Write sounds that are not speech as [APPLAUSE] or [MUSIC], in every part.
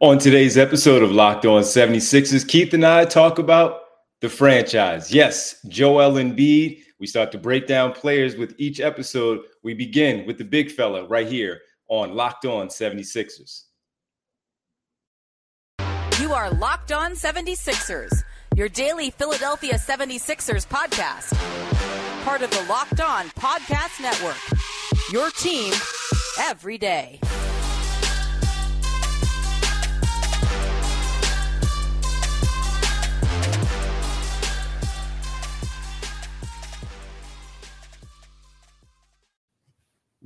On today's episode of Locked On 76ers, Keith and I talk about the franchise. Yes, Joel Embiid we start to break down players with each episode. We begin with the big fella right here on Locked On 76ers. You are Locked On 76ers, your daily Philadelphia 76ers podcast. Part of the Locked On Podcast Network. Your team every day.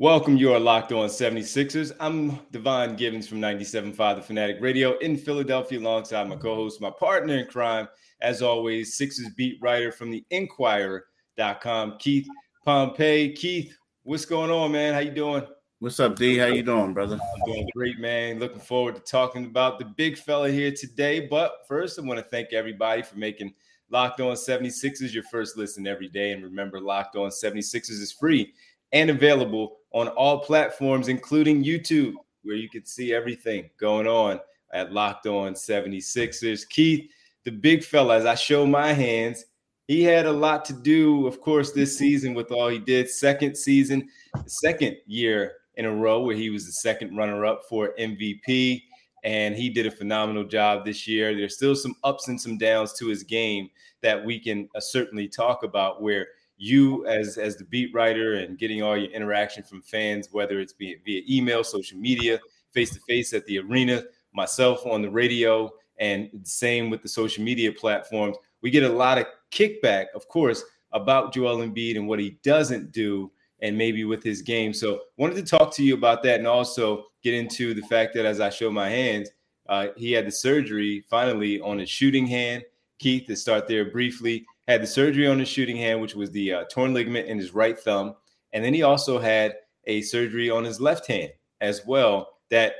Welcome. You are locked on 76ers. I'm Devon Givens from 97.5 The Fanatic Radio in Philadelphia, alongside my co host, my partner in crime, as always, Sixers beat writer from the Inquirer.com, Keith Pompey. Keith, what's going on, man? How you doing? What's up, D? How you doing, brother? I'm doing great, man. Looking forward to talking about the big fella here today. But first, I want to thank everybody for making Locked On 76ers your first listen every day. And remember, Locked On 76ers is free and available on all platforms, including YouTube, where you can see everything going on at Locked On 76ers. Keith, the big fella, as I show my hands, he had a lot to do, of course, this season with all he did. Second season, second year in a row where he was the second runner up for MVP. And he did a phenomenal job this year. There's still some ups and some downs to his game that we can uh, certainly talk about where you as as the beat writer and getting all your interaction from fans, whether it's via, via email, social media, face to face at the arena, myself on the radio, and same with the social media platforms. We get a lot of kickback, of course, about Joel Embiid and what he doesn't do, and maybe with his game. So, wanted to talk to you about that, and also get into the fact that as I show my hands, uh, he had the surgery finally on his shooting hand. Keith, to start there briefly, had the surgery on his shooting hand, which was the uh, torn ligament in his right thumb. And then he also had a surgery on his left hand as well that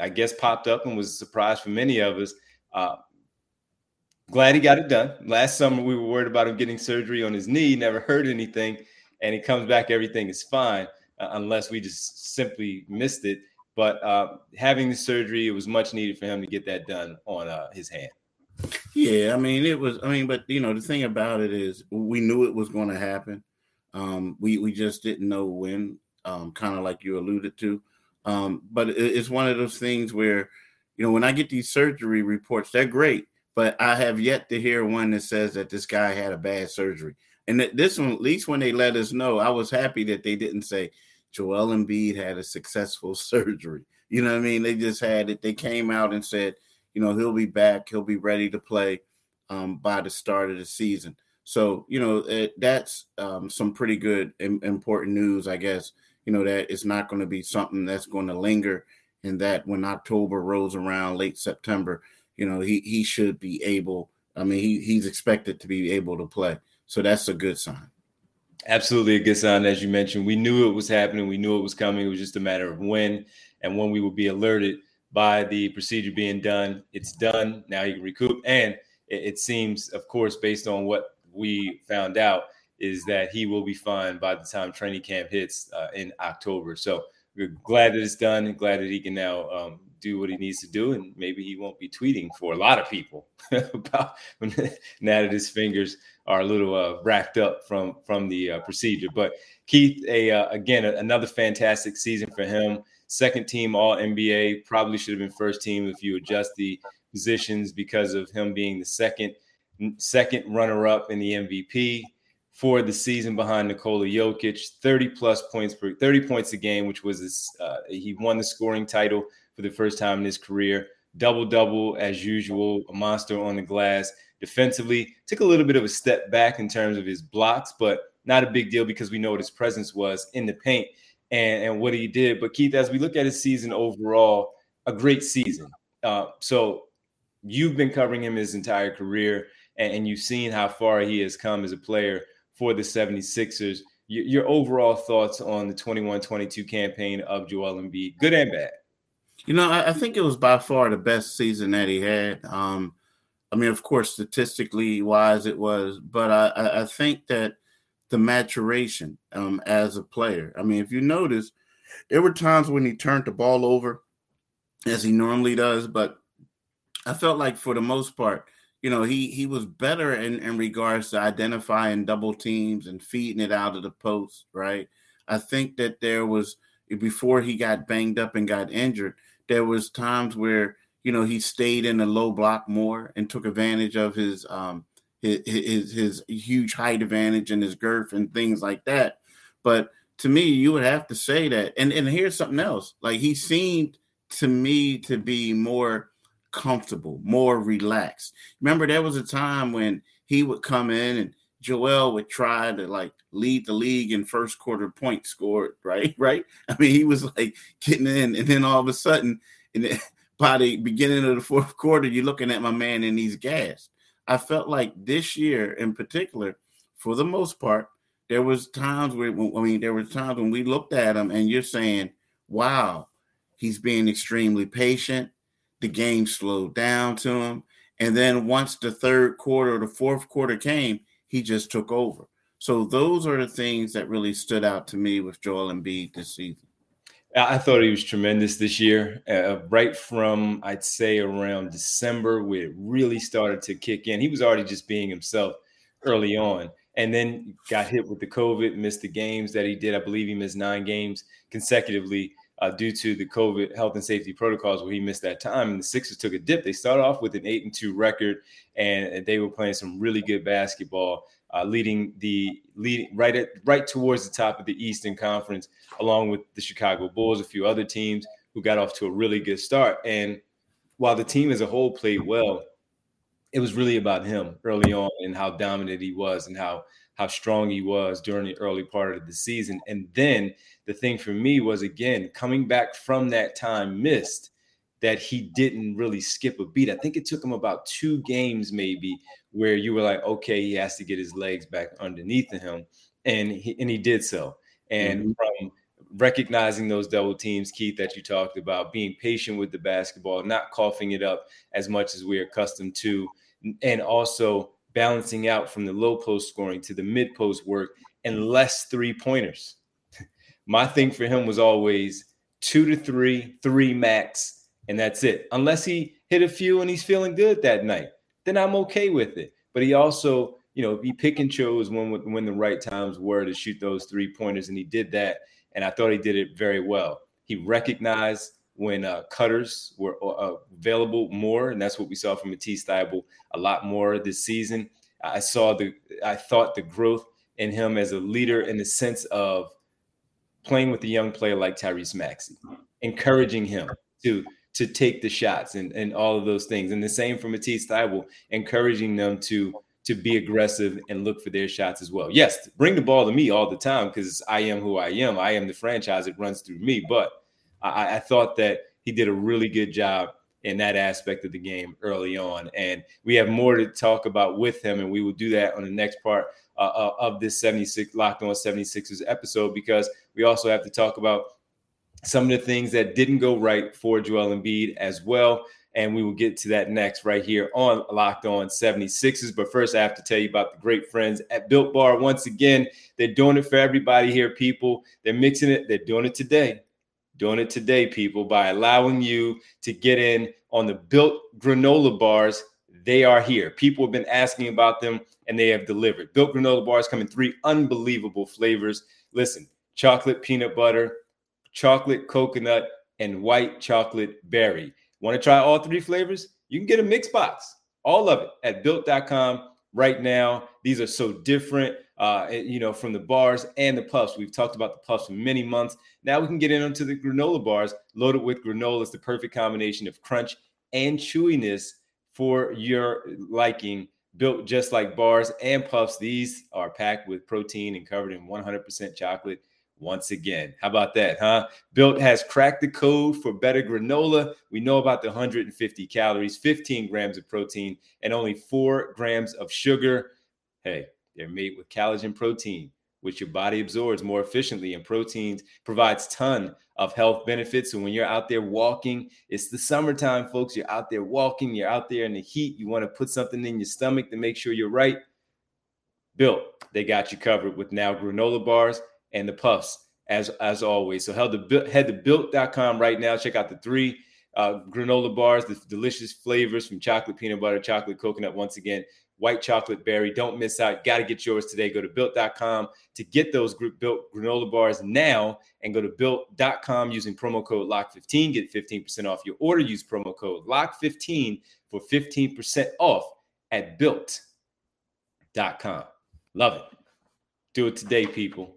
I guess popped up and was a surprise for many of us. Uh, glad he got it done. Last summer, we were worried about him getting surgery on his knee, never heard anything. And he comes back, everything is fine, uh, unless we just simply missed it. But uh, having the surgery, it was much needed for him to get that done on uh, his hand. Yeah, I mean it was. I mean, but you know the thing about it is we knew it was going to happen. Um, we we just didn't know when. Um, kind of like you alluded to. Um, but it, it's one of those things where, you know, when I get these surgery reports, they're great, but I have yet to hear one that says that this guy had a bad surgery. And that this one, at least when they let us know, I was happy that they didn't say Joel Embiid had a successful [LAUGHS] surgery. You know what I mean? They just had it. They came out and said you know, he'll be back. He'll be ready to play um, by the start of the season. So, you know, it, that's um, some pretty good important news, I guess. You know, that it's not going to be something that's going to linger and that when October rolls around, late September, you know, he, he should be able, I mean, he, he's expected to be able to play. So that's a good sign. Absolutely a good sign. As you mentioned, we knew it was happening. We knew it was coming. It was just a matter of when and when we would be alerted by the procedure being done. It's done. Now he can recoup. And it, it, seems, of course, based on what we found out, is that he will be fine by the time training camp hits uh, in October. So we're glad that it's done and glad that he can now um, do what he needs to do. And maybe he won't be tweeting for a lot of people [LAUGHS] about [LAUGHS] now that his fingers are a little uh, racked up from from the uh, procedure. But Keith, a uh, again another fantastic season for him second team All NBA. Probably should have been first team if you adjust the positions because of him being the second second runner up in the MVP for the season behind Nikola Jokic. 30 plus points per 30 points a game, which was his, uh, he won the scoring title for the first time in his career. Double double as usual, a monster on the glass. Defensively, took a little bit of a step back in terms of his blocks, but not a big deal because we know what his presence was in the paint and, and what he did. But Keith, as we look at his season overall, a great season. Uh, so you've been covering him his entire career, and, and, you've seen how far he has come as a player for the 76ers. Your, your overall thoughts on the 21 22 campaign of Joel Embiid, good and bad? You know, I, I, think it was by far the best season that he had. Um, I mean, of course, statistically wise, it was, but I, I think that the maturation um, as a player. I mean, if you notice, there were times when he turned the ball over as he normally does, but I felt like for the most part, you know, he he was better in, in regards to identifying double teams and feeding it out of the post, right? I think that there was before he got banged up and got injured, there was times where you know he stayed in a low block more and took advantage of his um his his, huge height advantage and his girth and things like that. But to me, you would have to say that. And and here's something else. Like he seemed to me to be more comfortable, more relaxed. Remember, there was a time when he would come in and Joel would try to like lead the league in first quarter points scored, [LAUGHS] right? Right. I mean, he was like getting in, and then all of a sudden, and [LAUGHS] by the beginning of the fourth quarter, you're looking at my man and he's gassed. I felt like this year in particular, for the most part, there was times where I mean, there were times when we looked at him and you're saying, "Wow, he's being extremely patient." The game slowed down to him, and then once the third quarter, or the fourth quarter came, he just took over. So those are the things that really stood out to me with Joel Embiid this season. I thought he was tremendous this year. Uh, right from I'd say around December, where it really started to kick in. He was already just being himself early on, and then got hit with the COVID, missed the games that he did. I believe he missed nine games consecutively uh, due to the COVID health and safety protocols, where he missed that time. And the Sixers took a dip. They started off with an eight and two record, and they were playing some really good basketball uh, leading the leading right at right towards the top of the Eastern Conference, along with the Chicago Bulls, a few other teams who got off to a really good start. And while the team as a whole played well, it was really about him early on and how dominant he was and how how strong he was during the early part of the season. And then the thing for me was again coming back from that time missed that he didn't really skip a beat. I think it took him about two games, maybe, where you were like, okay, he has to get his legs back underneath him, and he and he did so. And mm-hmm. from recognizing those double teams, Keith, that you talked about, being patient with the basketball, not coughing it up as much as we're accustomed to, and also balancing out from the low post scoring to the mid post work and less three pointers. [LAUGHS] My thing for him was always two to three, three max and that's it. Unless he hit a few and he's feeling good that night, then I'm okay with it. But he also, you know, he pick and chose when when the right times were to shoot those three pointers, and he did that. And I thought he did it very well. He recognized when uh, cutters were uh, available more, and that's what we saw from Matisse Thybulle a lot more this season. I saw the, I thought the growth in him as a leader in the sense of playing with a young player like Tyrese Maxey, encouraging him to to take the shots and, and all of those things. And the same for Matisse Thybulle, encouraging them to to be aggressive and look for their shots as well. Yes, bring the ball to me all the time because I am who I am. I am the franchise. It runs through me. But I, I thought that he did a really good job in that aspect of the game early on. And we have more to talk about with him, and we will do that on the next part uh, uh of this 76 Locked On 76ers episode because we also have to talk about some of the things that didn't go right for Joel Embiid as well. And we will get to that next right here on Locked On 76ers. But first, I have to tell you about the great friends at Built Bar. Once again, they're doing it for everybody here, people. They're mixing it, they're doing it today. Doing it today, people, by allowing you to get in on the built granola bars. They are here. People have been asking about them and they have delivered. Built granola bars come in three unbelievable flavors. Listen, chocolate peanut butter, chocolate coconut, and white chocolate berry. Want to try all three flavors? You can get a mix box, all of it at built.com right now. These are so different, uh, you know, from the bars and the puffs. We've talked about the puffs for many months. Now we can get into the granola bars loaded with granola. It's the perfect combination of crunch and chewiness for your liking. Built just like bars and puffs, these are packed with protein and covered in 100% chocolate once again. How about that, huh? Built has cracked the code for better granola. We know about the 150 calories, 15 grams of protein, and only four grams of sugar. Hey, they're made with collagen protein, which your body absorbs more efficiently, and proteins provides ton of health benefits. So when you're out there walking, it's the summertime, folks. You're out there walking, you're out there in the heat. You want to put something in your stomach to make sure you're right. Built, they got you covered with now granola bars and the puffs as as always. So head to head to built.com right now. Check out the three uh, granola bars, the delicious flavors from chocolate peanut butter, chocolate coconut. Once again, white chocolate berry. Don't miss out. Got to get yours today. Go to built.com to get those group built granola bars now and go to built.com using promo code LOCK15. Get 15% off your order. Use promo code LOCK15 for 15% off at built.com. Love it. Do it today, people.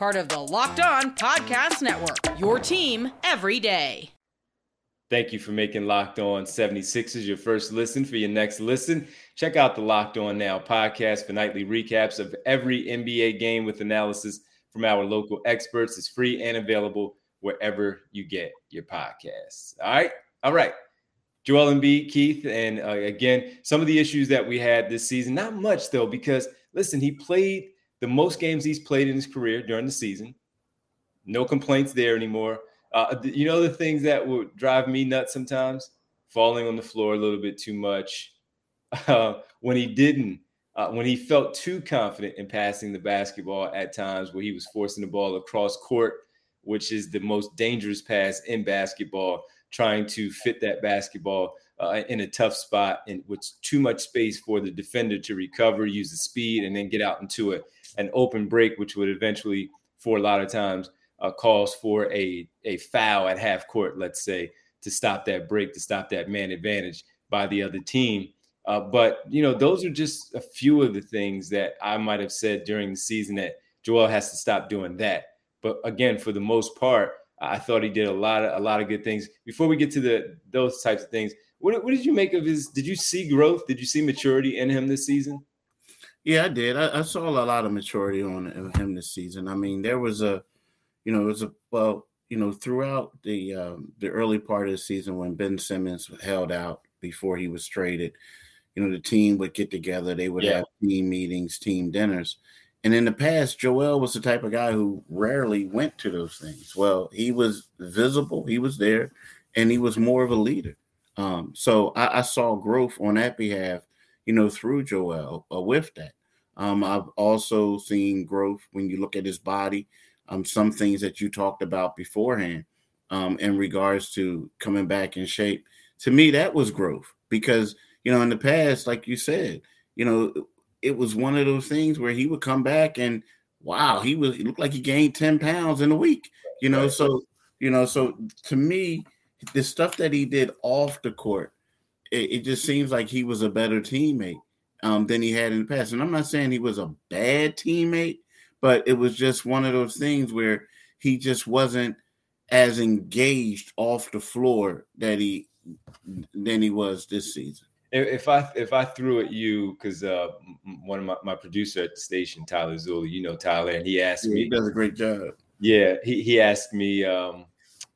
Part of the Locked On Podcast Network. Your team every day. Thank you for making Locked On 76ers your first listen. For your next listen, check out the Locked On Now podcast for nightly recaps of every NBA game with analysis from our local experts. It's free and available wherever you get your podcasts. All right. All right. Joel Embiid, Keith, and uh, again, some of the issues that we had this season, not much though, because – listen, he played the most games he's played in his career during the season. No complaints there anymore. Uh, you know the things that would drive me nuts sometimes, falling on the floor a little bit too much. [LAUGHS] Uh, when he didn't, uh, when he felt too confident in passing the basketball at times, where he was forcing the ball across court, which is the most dangerous pass in basketball, trying to fit that basketball uh, in a tough spot and with too much space for the defender to recover, use the speed, and then get out into a, an open break, which would eventually, for a lot of times, uh, calls for a, a foul at half court, let's say, to stop that break, to stop that man advantage by the other team. Uh, but, you know, those are just a few of the things that I might have said during the season that Joel has to stop doing that. But again, for the most part, I thought he did a lot of a lot of good things. Before we get to the those types of things, what, what did you make of his? Did you see growth? Did you see maturity in him this season? Yeah, I did. I, I saw a lot of maturity on him this season. I mean, there was a, you know, it was a well, you know, throughout the um, the early part of the season when Ben Simmons held out before he was traded, you know, the team would get together. They would yeah. have team meetings, team dinners. And in the past, Joel was the type of guy who rarely went to those things. Well, he was visible, he was there, and he was more of a leader. Um, so I, I, saw growth on that behalf, you know, through Joel uh, with that. Um, I've also seen growth when you look at his body. Um, some things that you talked about beforehand um, in regards to coming back in shape. To me, that was growth because you know in the past, like you said, you know, it was one of those things where he would come back and wow, he was he looked like he gained ten pounds in a week. You know, so you know, so to me, the stuff that he did off the court, it, it just seems like he was a better teammate um, than he had in the past. And I'm not saying he was a bad teammate, but it was just one of those things where he just wasn't as engaged off the floor that he than he was this season. If I if I threw at you because uh, one of my, my producer at the station, Tyler Zulu, you know Tyler, and he asked yeah, me, he does a great job. Yeah, he he asked me um,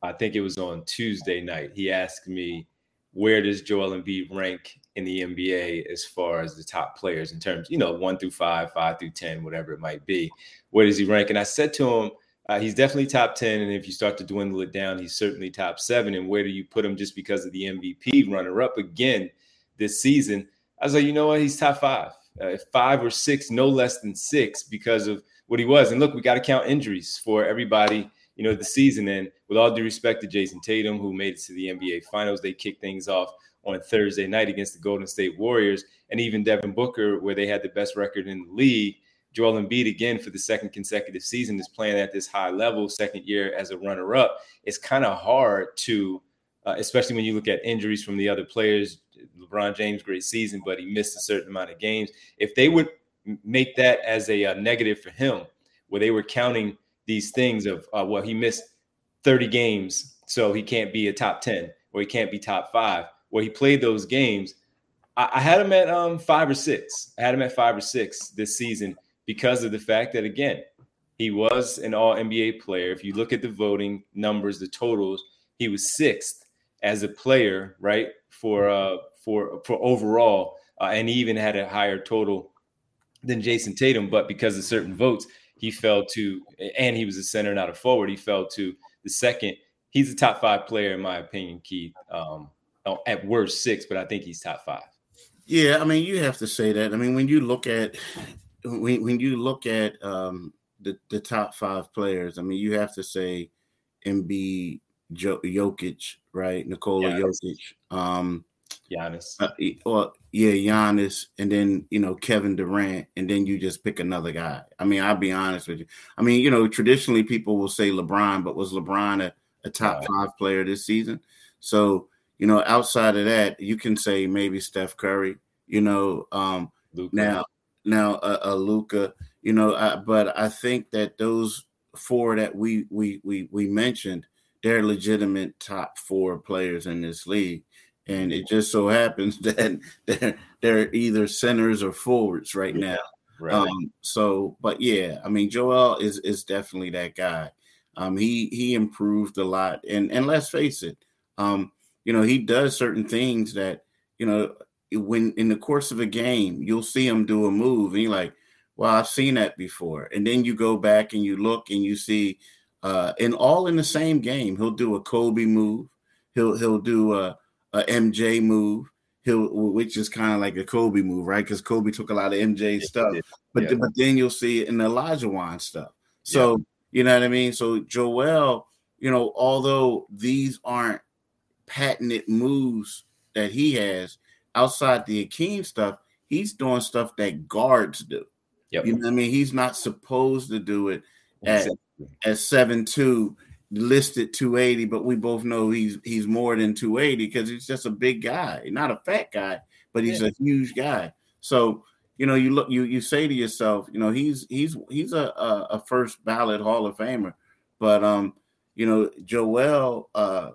I think it was on Tuesday night. He asked me, where does Joel Embiid rank in the NBA as far as the top players in terms, you know, one through five, five through 10, whatever it might be. Where does he rank? And I said to him, uh, he's definitely top 10. And if you start to dwindle it down, he's certainly top seven. And where do you put him just because of the MVP runner up again this season? I was like, you know what? He's top five, uh, five or six, no less than six because of what he was. And look, we got to count injuries for everybody you know, the season. And with all due respect to Jayson Tatum, who made it to the NBA Finals, they kicked things off on Thursday night against the Golden State Warriors, and even Devin Booker, where they had the best record in the league. Joel Embiid again for the second consecutive season is playing at this high level, second year as a runner up. It's kind of hard to, uh, especially when you look at injuries from the other players. LeBron James, great season, but he missed a certain amount of games. If they would make that as a, a uh, negative for him, where they were counting these things of, uh, well, he missed 30 games, so he can't be a top 10 or he can't be top five, where he played those games. I, I had him at um, five or six. I had him at five or six this season because of the fact that again, he was an all NBA player. If you look at the voting numbers, the totals, he was sixth as a player, right? For uh for for overall, uh, and he even had a higher total than Jayson Tatum, but because of certain votes, he fell to and he was a center, not a forward. He fell to the second. He's a top five player in my opinion, Keith. Um, at worst six, but I think he's top five. Yeah, I mean, you have to say that. I mean, when you look at when, when you look at um, the the top five players, I mean, you have to say Embiid, jo- Jokic, right? Nikola Jokic, um, Giannis. Uh, well, yeah, Giannis, and then you know Kevin Durant, and then you just pick another guy. I mean, I'll be honest with you. I mean, you know, traditionally people will say LeBron, but was LeBron a, a top right. five player this season? So you know, outside of that, you can say maybe Steph Curry. You know, um, Luka. now now uh, uh Luka, you know, uh, but I think that those four that we we we we mentioned, they're legitimate top four players in this league, and it just so happens [LAUGHS] that they're they're either centers or forwards right now. Right. Um, so, but yeah, I mean, Joel is is definitely that guy. Um, he he improved a lot, and and let's face it, um, you know, he does certain things that you know when in the course of a game, you'll see him do a move, and you're like, "Well, I've seen that before." And then you go back and you look and you see, uh, and all in the same game, he'll do a Kobe move, he'll he'll do a, a MJ move, he'll which is kind of like a Kobe move, right? Because Kobe took a lot of MJ stuff, but yeah. but then you'll see it in the Olajuwon stuff. So yeah. you know what I mean. So Joel, you know, although these aren't patented moves that he has, outside the Akeem stuff, he's doing stuff that guards do. Yep. You know what I mean? He's not supposed to do it at at seven two listed 280, but we both know he's he's more than 280 because he's just a big guy, not a fat guy, but he's yeah. a huge guy. So you know, you look, you you say to yourself, you know, he's he's he's a a, a first ballot Hall of Famer, but um, you know, Joel, uh,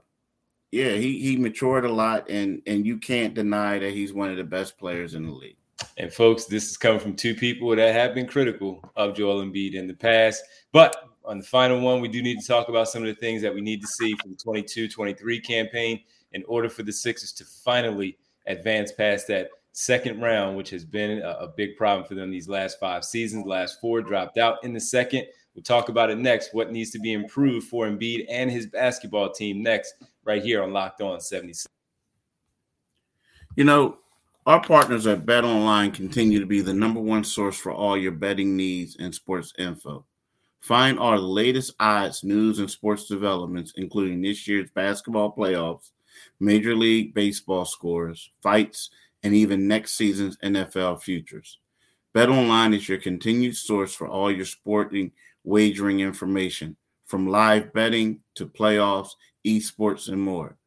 yeah, he he matured a lot, and and you can't deny that he's one of the best players in the league. And folks, this is coming from two people that have been critical of Joel Embiid in the past. But on the final one, we do need to talk about some of the things that we need to see for the 22-23 campaign in order for the Sixers to finally advance past that second round, which has been a, a big problem for them these last five seasons. Last four dropped out in the second. We'll talk about it next. What needs to be improved for Embiid and his basketball team next, right here on Locked On 76. You know, our partners at Bet Online continue to be the number one source for all your betting needs and sports info. Find our latest odds, news, and sports developments, including this year's basketball playoffs, Major League Baseball scores, fights, and even next season's NFL futures. Bet Online is your continued source for all your sporting wagering information, from live betting to playoffs, esports, and more.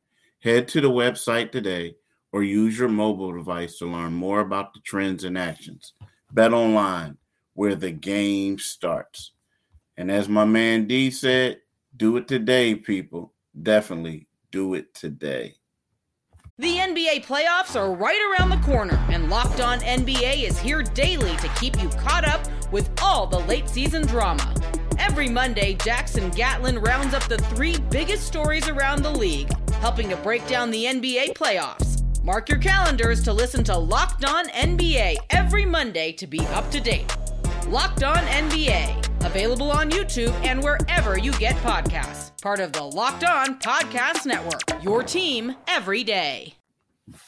Head to the website today or use your mobile device to learn more about the trends and actions. Bet online, where the game starts. And as my man D said, do it today, people. Definitely do it today. The NBA playoffs are right around the corner, and Locked On NBA is here daily to keep you caught up with all the late season drama. Every Monday, Jackson Gatlin rounds up the three biggest stories around the league, helping to break down the NBA playoffs. Mark your calendars to listen to Locked On NBA every Monday to be up to date. Locked On NBA, available on YouTube and wherever you get podcasts. Part of the Locked On Podcast Network, your team every day.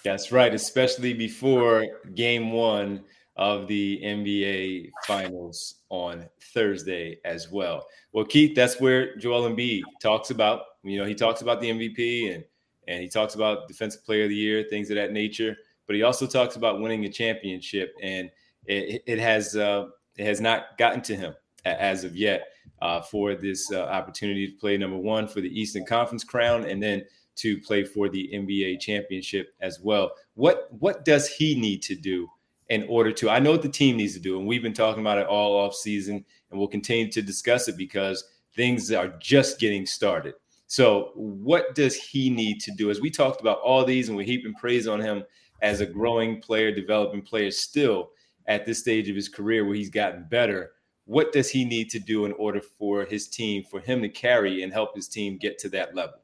That's right, especially before game one of the NBA Finals on Thursday as well. Well, Keith, that's where Joel Embiid talks about. You know, he talks about the MVP and and he talks about defensive player of the year, things of that nature. But he also talks about winning a championship, and it, it has uh, it has not gotten to him as of yet uh, for this uh, opportunity to play number one for the Eastern Conference crown and then to play for the NBA championship as well. What what does he need to do in order to? I know what the team needs to do, and we've been talking about it all off season, and we'll continue to discuss it because things are just getting started. So, what does he need to do? As we talked about all these, and we're heaping praise on him as a growing player, developing player, still at this stage of his career where he's gotten better. What does he need to do in order for his team, for him to carry and help his team get to that level?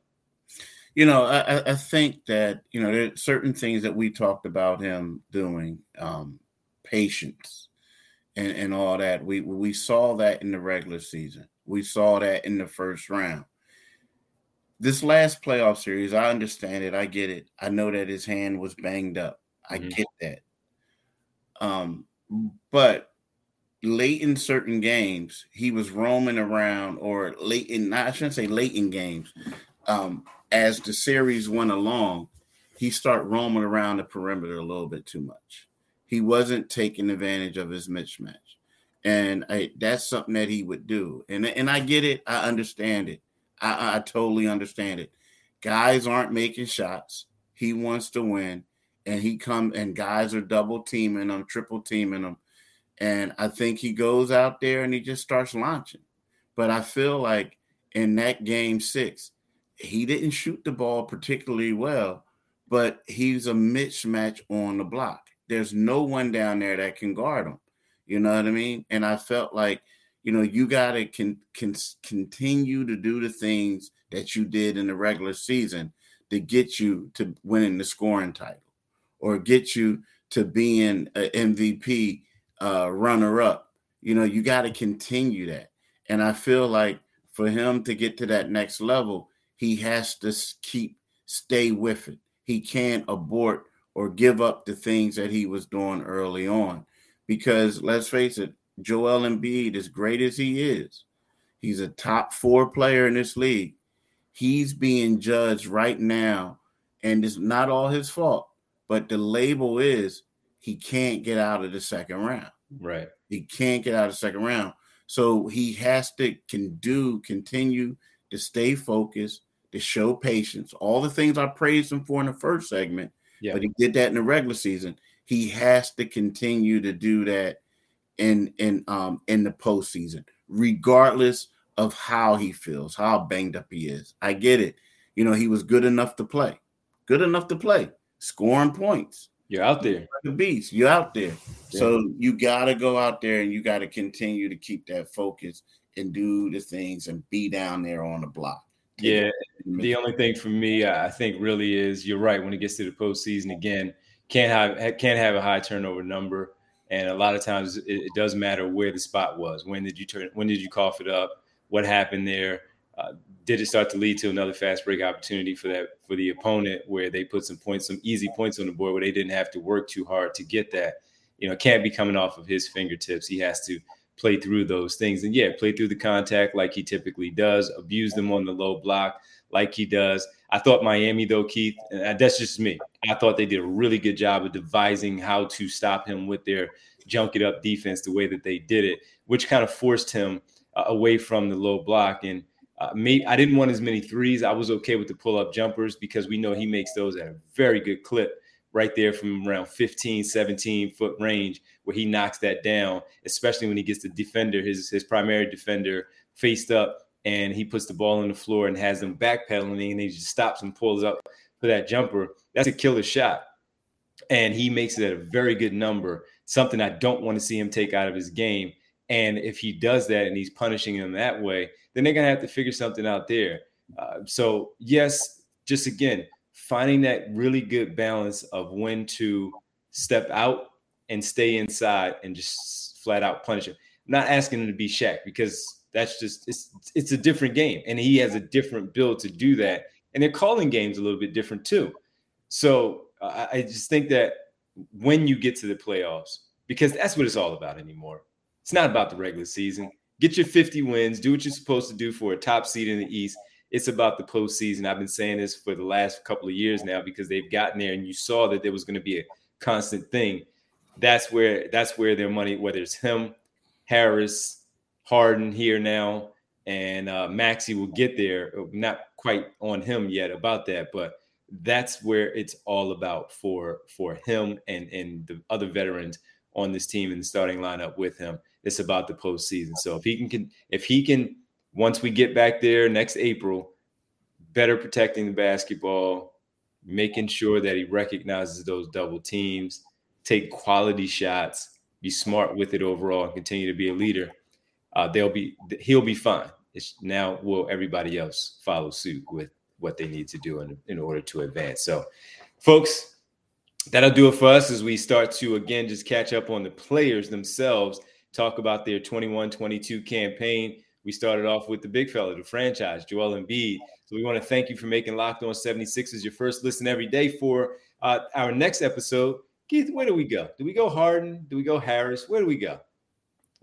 You know, I, I think that you know there are certain things that we talked about him doing, um, patience, and and all that. We we saw that in the regular season. We saw that in the first round. This last playoff series, I understand it. I get it. I know that his hand was banged up. I mm-hmm. get that. Um, but late in certain games, he was roaming around, or late in I shouldn't say late in games. Um, as the series went along, he started roaming around the perimeter a little bit too much. He wasn't taking advantage of his mismatch. And I, that's something that he would do. And, and I get it. I understand it. I, I totally understand it. Guys aren't making shots. He wants to win. And he come and guys are double teaming him, triple teaming him. And I think he goes out there and he just starts launching. But I feel like in that game six, he didn't shoot the ball particularly well, but he's a mismatch on the block. There's no one down there that can guard him. You know what I mean? And I felt like, you know, you got to can, can continue to do the things that you did in the regular season to get you to winning the scoring title or get you to being an MVP uh, runner up. You know, you got to continue that. And I feel like for him to get to that next level, he has to keep stay with it. He can't abort or give up the things that he was doing early on. Because let's face it, Joel Embiid, as great as he is, he's a top four player in this league. He's being judged right now, and it's not all his fault, but the label is he can't get out of the second round. Right. He can't get out of the second round. So he has to can do continue to stay focused, to show patience, all the things I praised him for in the first segment. Yeah. But he did that in the regular season. He has to continue to do that in in um in the postseason, regardless of how he feels, how banged up he is. I get it. You know, he was good enough to play, good enough to play, scoring points. You're out there. The beast. You're out there. Yeah. So you gotta go out there and you gotta continue to keep that focus and do the things and be down there on the block. Yeah, the only thing for me, I think, really is you're right. When it gets to the postseason again, can't have can't have a high turnover number, and a lot of times it, it does matter where the spot was. When did you turn? When did you cough it up? What happened there? Uh, did it start to lead to another fast break opportunity for that for the opponent, where they put some points, some easy points on the board, where they didn't have to work too hard to get that? You know, can't be coming off of his fingertips. He has to play through those things. And yeah, play through the contact like he typically does, abuse them on the low block like he does. I thought Miami, though, Keith, and that's just me. I thought they did a really good job of devising how to stop him with their junk it up defense the way that they did it, which kind of forced him uh, away from the low block. And uh, me, I didn't want as many threes. I was okay with the pull up jumpers because we know he makes those at a very good clip right there from around 15, 17 foot range where he knocks that down, especially when he gets the defender, his, his primary defender faced up and he puts the ball on the floor and has them backpedaling and he just stops and pulls up for that jumper. That's a killer shot. And he makes it at a very good number, something I don't want to see him take out of his game. And if he does that and he's punishing him that way, then they're going to have to figure something out there. Uh, so, yes, just again, finding that really good balance of when to step out and stay inside and just flat out punish him. I'm not asking him to be Shaq because that's just it's it's a different game and he has a different build to do that. And they're calling games a little bit different too. So I just think that when you get to the playoffs, because that's what it's all about anymore. It's not about the regular season. Get your 50 wins, do what you're supposed to do for a top seed in the East, it's about the postseason. I've been saying this for the last couple of years now because they've gotten there and you saw that there was going to be a constant thing. That's where that's where their money, whether it's him, Harris, Harden here now, and uh, Maxey will get there. Not quite on him yet about that, but that's where it's all about for for him and and the other veterans on this team in the starting lineup with him. It's about the postseason. So if he can, can if he can once we get back there next April, better protecting the basketball, making sure that he recognizes those double teams, take quality shots, be smart with it overall, and continue to be a leader. Uh, they'll be he'll be fine. It's now will everybody else follow suit with what they need to do in, in order to advance. So, folks, that'll do it for us as we start to again just catch up on the players themselves, talk about their 21 22 campaign. We started off with the big fella, the franchise, Joel Embiid. So we want to thank you for making Locked On 76 your first listen every day for uh, our next episode. Keith, where do we go? Do we go Harden? Do we go Harris? Where do we go?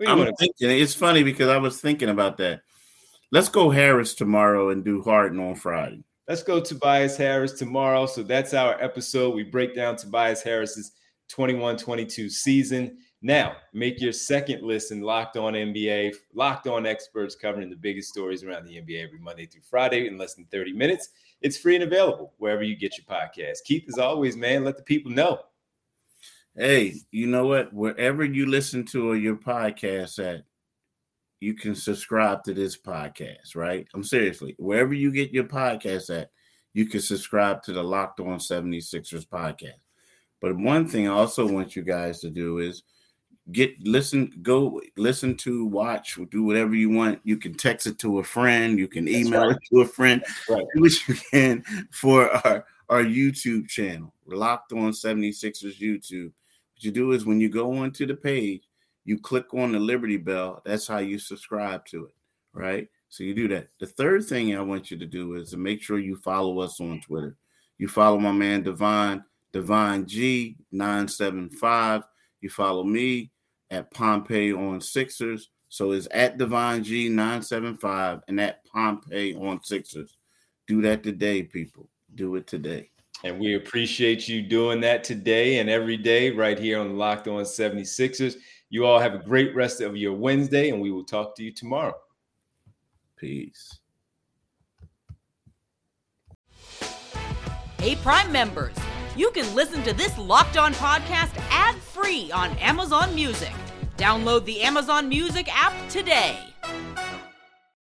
I'm thinking. It's funny because I was thinking about that. Let's go Harris tomorrow and do Harden on Friday. Let's go Tobias Harris tomorrow. So that's our episode. We break down Tobias Harris's 21-22 season. Now, make your second listen locked on NBA, locked on experts covering the biggest stories around the NBA every Monday through Friday in less than 30 minutes. It's free and available wherever you get your podcast. Keith, as always, man, let the people know. Hey, you know what? Wherever you listen to your podcast at, you can subscribe to this podcast, right? I'm seriously, wherever you get your podcast at, you can subscribe to the Locked On 76ers podcast. But one thing I also want you guys to do is get listen, go listen to, watch, do whatever you want. You can text it to a friend, you can email right. it to a friend, right. do what you can for our, our YouTube channel, Locked On 76ers YouTube. What you do is when you go onto the page, you click on the Liberty Bell. That's how you subscribe to it, right? So you do that. The third thing I want you to do is to make sure you follow us on Twitter. You follow my man Devon, Devon G975. You follow me at Pompey on Sixers. So it's at Devon G975 and at Pompey on Sixers. Do that today, people. Do it today. And we appreciate you doing that today and every day right here on Locked On 76ers. You all have a great rest of your Wednesday, and we will talk to you tomorrow. Peace. Hey, Prime members, you can listen to this locked on podcast ad free on Amazon Music. Download the Amazon Music app today.